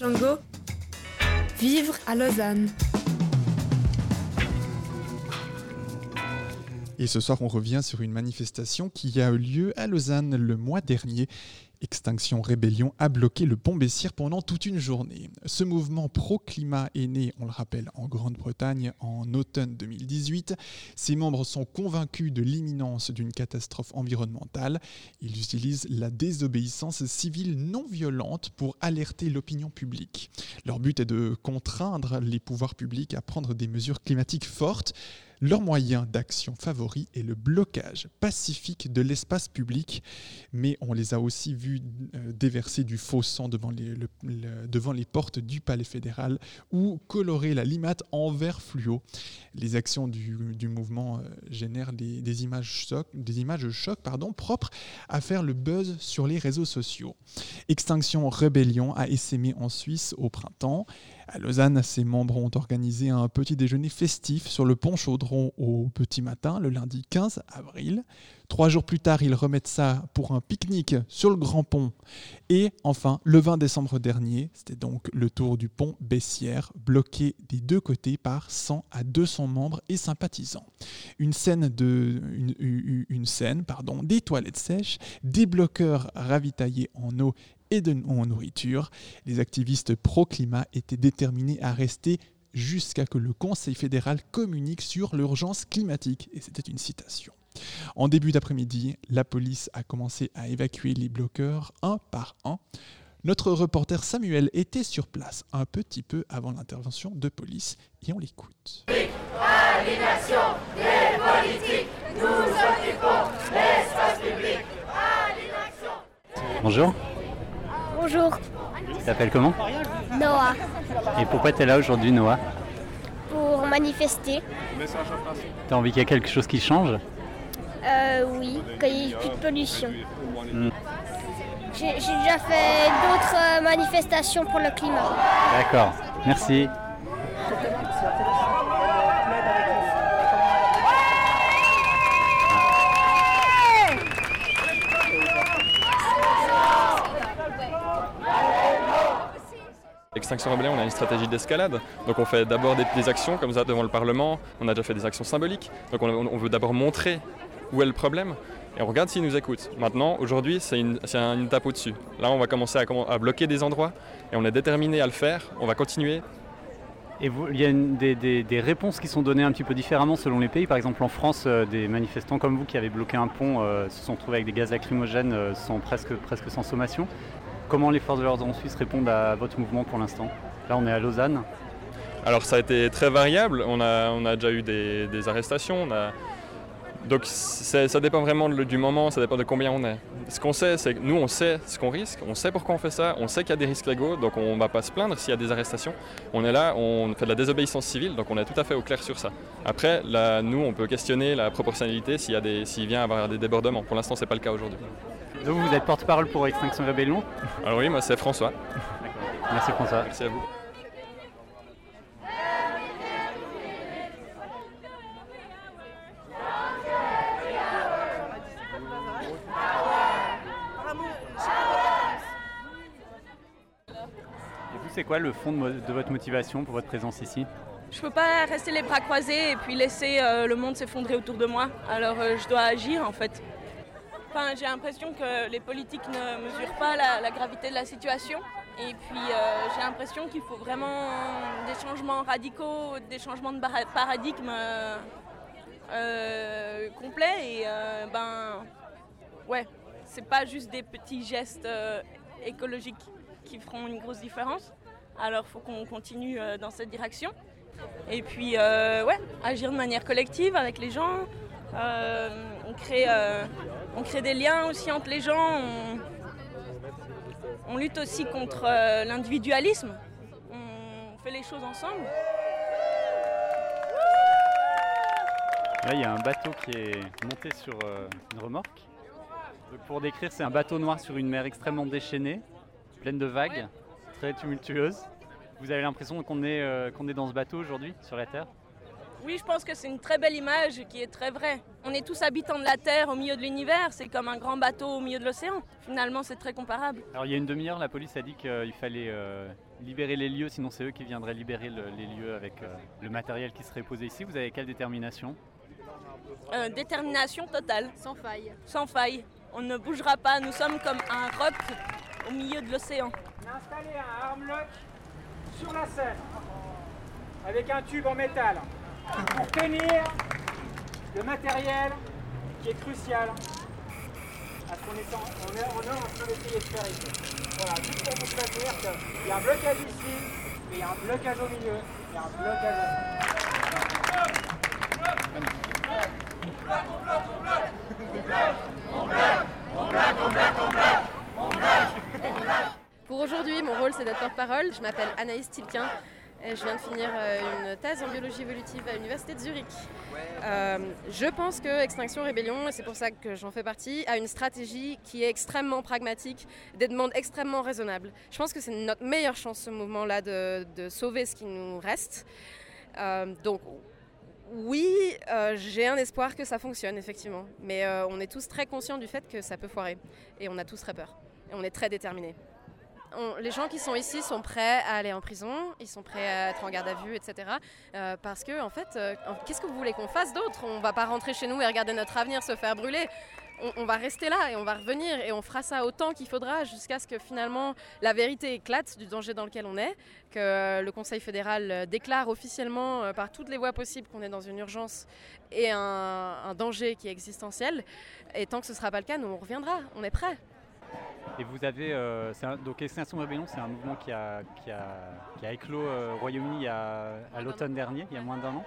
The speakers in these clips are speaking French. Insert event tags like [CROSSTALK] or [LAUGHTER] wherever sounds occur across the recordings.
Django. Vivre à Lausanne. Et ce soir, on revient sur une manifestation qui a eu lieu à Lausanne le mois dernier. Extinction Rébellion a bloqué le pont Bessières pendant toute une journée. Ce mouvement pro-climat est né, on le rappelle, en Grande-Bretagne en automne 2018. Ses membres sont convaincus de l'imminence d'une catastrophe environnementale. Ils utilisent la désobéissance civile non violente pour alerter l'opinion publique. Leur but est de contraindre les pouvoirs publics à prendre des mesures climatiques fortes. Leur moyen d'action favori est le blocage pacifique de l'espace public, mais on les a aussi vus euh, déverser du faux sang devant les, portes du palais fédéral ou colorer la limate en vert fluo. Les actions du, mouvement euh, génèrent des, images choc, choc pardon, propres à faire le buzz sur les réseaux sociaux. Extinction Rébellion a essaimé en Suisse au printemps. À Lausanne, ses membres ont organisé un petit déjeuner festif sur le pont Chaudron au petit matin, le lundi 15 avril. Trois jours plus tard, ils remettent ça pour un pique-nique sur le Grand Pont. Et enfin, le 20 décembre dernier, c'était donc le tour du pont Bessières, bloqué des deux côtés par 100 à 200 membres et sympathisants. Une scène, de, scène pardon, des toilettes sèches, des bloqueurs ravitaillés en eau et de, en nourriture. Les activistes pro-climat étaient déterminés à rester jusqu'à que le Conseil fédéral communique sur l'urgence climatique. Et c'était une citation. En début d'après-midi, la police a commencé à évacuer les bloqueurs un par un. Notre reporter Samuel était sur place un petit peu avant l'intervention de police et on l'écoute. Bonjour, Bonjour, tu t'appelles comment Noah, Et pourquoi tu es là aujourd'hui Noah pour manifester. T'as envie qu'il y ait quelque chose qui change Euh, oui, qu'il n'y ait plus de pollution. Hmm. J'ai déjà fait d'autres manifestations pour le climat. D'accord, merci. On a une stratégie d'escalade. Donc on fait d'abord des, actions comme ça devant le Parlement. On a déjà fait des actions symboliques. Donc on, veut d'abord montrer où est le problème et on regarde s'ils nous écoutent. Maintenant, aujourd'hui, c'est une, une étape au-dessus. Là, on va commencer à, bloquer des endroits et on est déterminé à le faire. On va continuer. Et vous, il y a des, réponses qui sont données un petit peu différemment selon les pays. Par exemple, en France, euh, des manifestants comme vous qui avez bloqué un pont euh, se sont trouvés avec des gaz lacrymogènes euh, presque, presque sans sommation. Comment les forces de l'ordre en Suisse répondent à votre mouvement pour l'instant? Là, on est à Lausanne. Alors ça a été très variable. On a, on a déjà eu des, arrestations. Donc ça dépend vraiment du moment, ça dépend de combien on est. Ce qu'on sait, c'est que nous, on sait ce qu'on risque, on sait pourquoi on fait ça, on sait qu'il y a des risques légaux, donc on ne va pas se plaindre s'il y a des arrestations. On est là, on fait de la désobéissance civile, donc on est tout à fait au clair sur ça. Après, nous, on peut questionner la proportionnalité s'il y vient avoir des débordements. Pour l'instant, c'est pas le cas aujourd'hui. Donc, vous êtes porte-parole pour Extinction Rébellion. Alors oui, moi, c'est François. Merci François. Merci à vous. Et vous, c'est quoi le fond de votre motivation pour votre présence ici? Je peux pas rester les bras croisés et puis laisser euh, le monde s'effondrer autour de moi. Alors euh, je dois agir en fait. Enfin, j'ai l'impression que les politiques ne mesurent pas la, gravité de la situation. Et puis euh, j'ai l'impression qu'il faut vraiment des changements radicaux, des changements de paradigme euh, euh, complets. Et ben ouais, c'est pas juste des petits gestes écologiques qui feront une grosse différence. Alors faut qu'on continue dans cette direction. Et puis, ouais, agir de manière collective avec les gens. On, crée, on crée des liens aussi entre les gens. On, lutte aussi contre euh, l'individualisme. On fait les choses ensemble. Là, il y a un bateau qui est monté sur euh, une remorque. Pour décrire, c'est un bateau noir sur une mer extrêmement déchaînée, pleine de vagues, très tumultueuse. Vous avez l'impression qu'on est, euh, qu'on est dans ce bateau aujourd'hui, sur la Terre? Oui, je pense que c'est une très belle image qui est très vraie. On est tous habitants de la Terre au milieu de l'univers, c'est comme un grand bateau au milieu de l'océan. Finalement, c'est très comparable. Alors il y a une demi-heure, la police a dit qu'il fallait euh, libérer les lieux, sinon c'est eux qui viendraient libérer le- les lieux avec euh, le matériel qui serait posé ici. Vous avez quelle détermination? Euh, détermination totale, Sans faille. sans faille. On ne bougera pas, nous sommes comme un roc au milieu de l'océan. On a installé un armlock sur la scène avec un tube en métal pour tenir le matériel qui est crucial à ce qu'on est en, on est, en train d'essayer de faire ici. Voilà, juste pour vous prévenir qu'il y a un blocage ici, et il y a un blocage au milieu, il y a un blocage ici. Pour aujourd'hui, mon rôle c'est d'être porte-parole. Je m'appelle Anaïs Tilquin. Je viens de finir euh, une thèse en biologie évolutive à l'université de Zurich. Euh, je pense que Extinction Rébellion, et c'est pour ça que j'en fais partie, a une stratégie qui est extrêmement pragmatique, des demandes extrêmement raisonnables. Je pense que c'est notre meilleure chance, ce mouvement-là, de, sauver ce qui nous reste. Euh, donc, oui, j'ai un espoir que ça fonctionne, effectivement. Mais on est tous très conscients du fait que ça peut foirer. Et on a tous très peur. Et on est très déterminés. Les gens qui sont ici sont prêts à aller en prison, ils sont prêts à être en garde à vue, etc. Euh, parce que, en fait, euh, qu'est-ce que vous voulez qu'on fasse d'autre? On va pas rentrer chez nous et regarder notre avenir se faire brûler. On, va rester là et on va revenir et on fera ça autant qu'il faudra jusqu'à ce que finalement la vérité éclate du danger dans lequel on est, que le Conseil fédéral euh, déclare officiellement par toutes les voies possibles qu'on est dans une urgence et un, un danger qui est existentiel. Et tant que ce ne sera pas le cas, nous on reviendra, on est prêts. Et vous avez. euh, un- donc Extinction Rebellion, c'est un mouvement qui a, qui a, qui a éclos euh, au Royaume-Uni il y a- à l'automne dernier, il y a moins d'un an.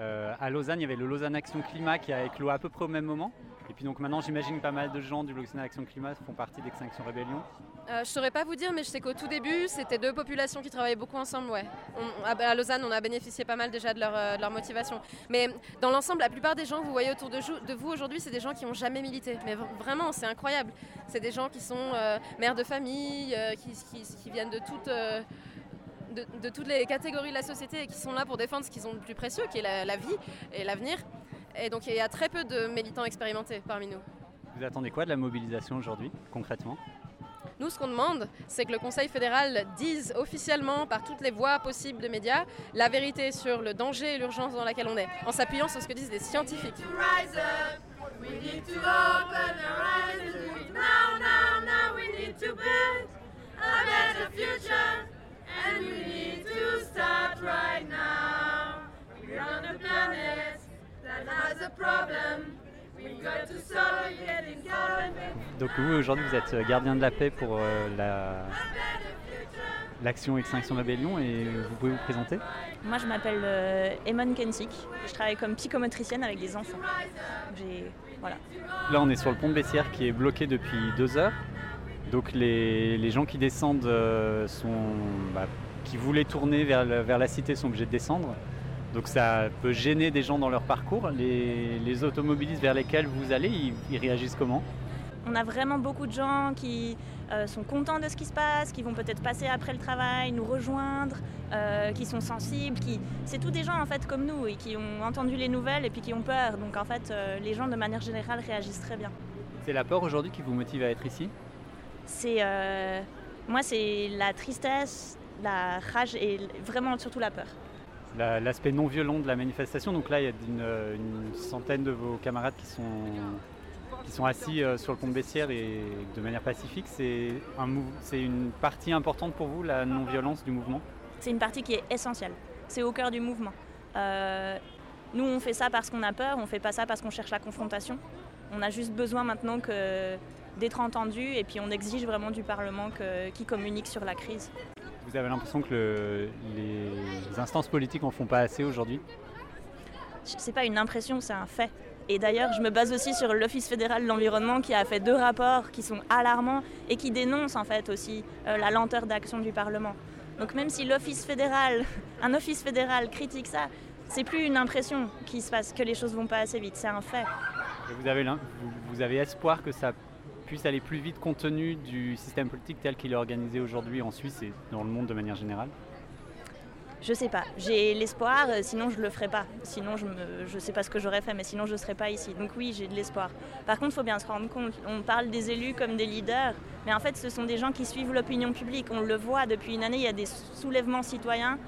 Euh, à Lausanne, il y avait le Lausanne Action Climat qui a éclos à peu près au même moment. Puis donc maintenant, j'imagine pas mal de gens du Lausanne Action Climat font partie d'Extinction Rebellion. Euh, je saurais pas vous dire, mais je sais qu'au tout début, c'était deux populations qui travaillaient beaucoup ensemble. Ouais. À, Lausanne, on a bénéficié pas mal déjà de leur, euh, motivation. Mais dans l'ensemble, la plupart des gens que vous voyez autour de, vous aujourd'hui, c'est des gens qui n'ont jamais milité. Mais vraiment, c'est incroyable. C'est des gens qui sont euh, mères de famille, euh, qui, viennent de toutes. les catégories de la société et qui sont là pour défendre ce qu'ils ont de plus précieux, qui est la vie et l'avenir. Et donc il y a très peu de militants expérimentés parmi nous. Vous attendez quoi de la mobilisation aujourd'hui, concrètement? Nous, ce qu'on demande, c'est que le Conseil fédéral dise officiellement par toutes les voies possibles de médias la vérité sur le danger et l'urgence dans laquelle on est, en s'appuyant sur ce que disent des scientifiques. Vous, aujourd'hui, vous êtes gardien de la paix pour euh, la- l'action Extinction Rebellion et vous pouvez vous présenter Moi, je m'appelle euh, Emon Kensik. Je travaille comme psychomotricienne avec des enfants. Voilà. Là, on est sur le pont de Bessières qui est bloqué depuis deux heures. Donc les, les gens qui descendent euh, sont, bah, qui voulaient tourner vers, la cité sont obligés de descendre. Donc ça peut gêner des gens dans leur parcours. Les, les automobilistes vers lesquels vous allez, ils, ils réagissent comment? On a vraiment beaucoup de gens qui euh, sont contents de ce qui se passe, qui vont peut-être passer après le travail, nous rejoindre, euh, qui sont sensibles, qui c'est tous des gens en fait comme nous et qui ont entendu les nouvelles et puis qui ont peur. Donc en fait, euh, les gens de manière générale réagissent très bien. C'est la peur aujourd'hui qui vous motive à être ici? C'est moi, c'est la tristesse, la rage et vraiment surtout la peur. La- L'aspect non violent de la manifestation. Donc là, il y a une, une centaine de vos camarades qui sont, qui sont assis euh, sur le pont de Bessières et de manière pacifique. C'est un une partie importante pour vous, la non-violence du mouvement? C'est une partie qui est essentielle. C'est au cœur du mouvement. Euh, nous, on fait ça parce qu'on a peur, on fait pas ça parce qu'on cherche la confrontation. On a juste besoin maintenant que d'être entendu et puis on exige vraiment du Parlement que- qui communique sur la crise. Vous avez l'impression que le- les instances politiques en font pas assez aujourd'hui? C'est pas une impression, c'est un fait. Et d'ailleurs, je me base aussi sur l'Office fédéral de l'environnement qui a fait deux rapports qui sont alarmants et qui dénoncent en fait aussi euh, la lenteur d'action du Parlement. Donc même si l'Office fédéral, [LAUGHS] un office fédéral critique ça, c'est plus une impression qui se passe, que les choses vont pas assez vite, c'est un fait. Vous avez, vous avez espoir que ça puisse aller plus vite compte tenu du système politique tel qu'il est organisé aujourd'hui en Suisse et dans le monde de manière générale? Je sais pas, j'ai l'espoir, euh, sinon je le ferai pas. Sinon je me, je sais pas ce que j'aurais fait, mais sinon je serais pas ici. Donc oui, j'ai de l'espoir. Par contre, il faut bien se rendre compte, on parle des élus comme des leaders, mais en fait ce sont des gens qui suivent l'opinion publique. On le voit depuis une année, il y a des soulèvements citoyens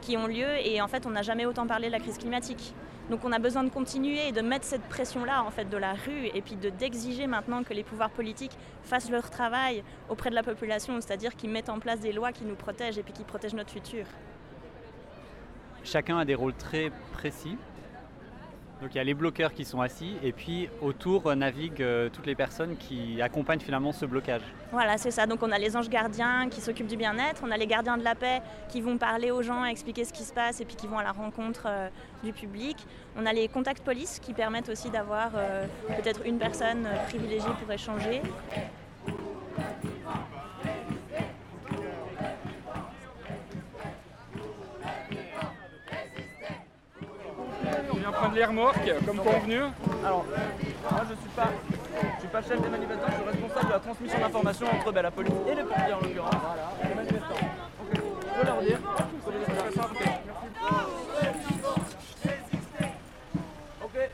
qui ont lieu et en fait on n'a jamais autant parlé de la crise climatique. Donc on a besoin de continuer et de mettre cette pression-là en fait de la rue et puis de d'exiger maintenant que les pouvoirs politiques fassent leur travail auprès de la population, c'est-à-dire qu'ils mettent en place des lois qui nous protègent et puis qui protègent notre futur. Chacun a des rôles très précis. Donc il y a les bloqueurs qui sont assis et puis autour naviguent euh, toutes les personnes qui accompagnent finalement ce blocage. Voilà, c'est ça. Donc on a les anges gardiens qui s'occupent du bien-être, on a les gardiens de la paix qui vont parler aux gens, expliquer ce qui se passe et puis qui vont à la rencontre euh, du public. On a les contacts police qui permettent aussi d'avoir euh, peut-être une personne privilégiée pour échanger. Prendre les remorques, comme convenu. Alors, moi je suis pas, je suis pas chef des manifestants, je suis responsable de la transmission d'informations entre ben, la police et les pompiers en l'occurrence. Voilà, les manifestants. Ok, je leur dire. Ok,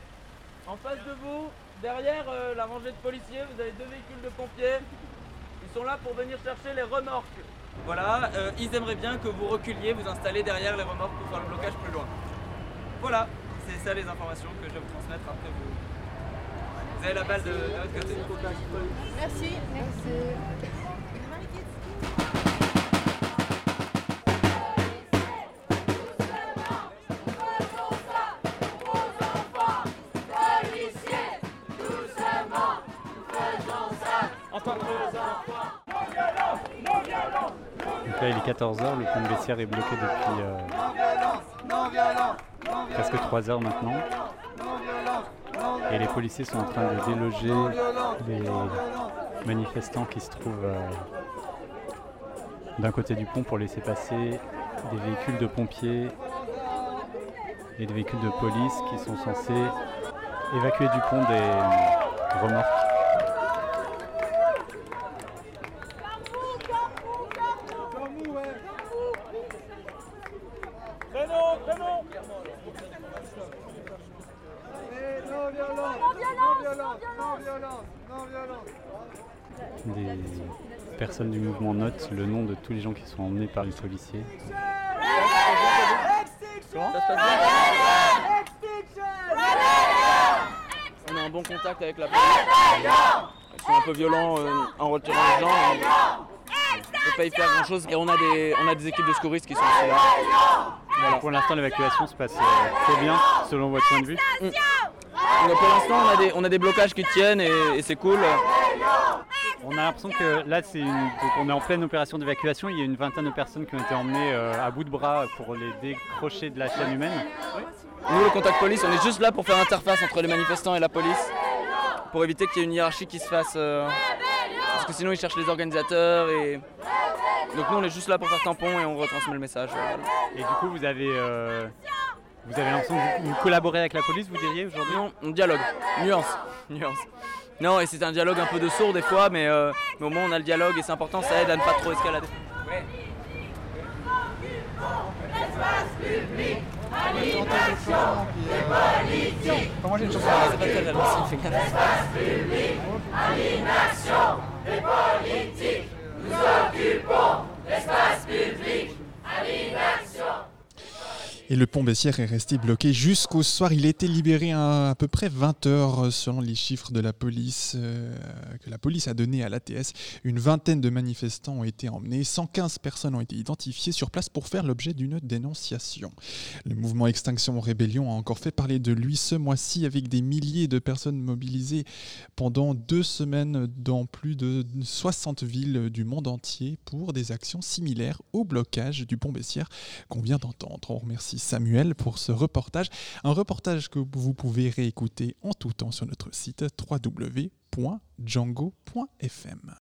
en face de vous, derrière euh, la rangée de policiers, vous avez deux véhicules de pompiers. Ils sont là pour venir chercher les remorques. Voilà, euh, ils aimeraient bien que vous reculiez, vous installez derrière les remorques pour faire le blocage plus loin. Voilà c'est ça les informations que je vais vous transmettre après vous. Vous avez la balle de, de l'autre côté. Merci. Merci. Donc là il est 14h, le pont de Bessières est bloqué depuis euh, presque 3 heures maintenant. Et les policiers sont en train de déloger les manifestants qui se trouvent euh, d'un côté du pont pour laisser passer des véhicules de pompiers et des véhicules de police qui sont censés évacuer du pont des remorques. Des personnes du mouvement notent le nom de tous les gens qui sont emmenés par les policiers. On a un bon contact avec la police. Ils sont un peu violents euh, en retirant les gens. On ne peut pas y faire grand chose et on a des, on a des équipes de secouristes qui sont aussi là. Pour l'instant l'évacuation se passe euh, très bien selon votre point de vue. Mm. Donc, pour l'instant on, a des- on a des blocages qui tiennent et, et c'est cool. On a l'impression que là, c'est une- on est en pleine opération d'évacuation. Il y a une vingtaine de personnes qui ont été emmenées euh, à bout de bras pour les décrocher de la chaîne humaine. Nous, le contact police, on est juste là pour faire interface entre les manifestants et la police, pour éviter qu'il y ait une hiérarchie qui se fasse. euh, parce que sinon, ils cherchent les organisateurs et. Donc, nous, on est juste là pour faire tampon et on retransmet le message. voilà. Et du coup, vous avez, euh, vous avez l'impression que vous, vous collaborez avec la police, vous diriez aujourd'hui? Non, on dialogue. Nuance. Nuance. Non, et c'est un dialogue un peu de sourd des fois, mais, euh, mais au moins on a le dialogue et c'est important, ça aide à ne pas trop escalader. Comment j'ai une chanson C'est pas très réel aussi, fais gaffe. Et le pont Bessières est resté bloqué jusqu'au soir. Il a été libéré à peu près 20 heures selon les chiffres de la police euh, que la police a donné à l'ATS. Une vingtaine de manifestants ont été emmenés. 115 personnes ont été identifiées sur place pour faire l'objet d'une dénonciation. Le mouvement Extinction Rébellion a encore fait parler de lui ce mois-ci avec des milliers de personnes mobilisées pendant deux semaines dans plus de 60 villes du monde entier pour des actions similaires au blocage du pont Bessières qu'on vient d'entendre. On remercie Samuel pour ce reportage. Un reportage que vous pouvez réécouter en tout temps sur notre site www.django.fm.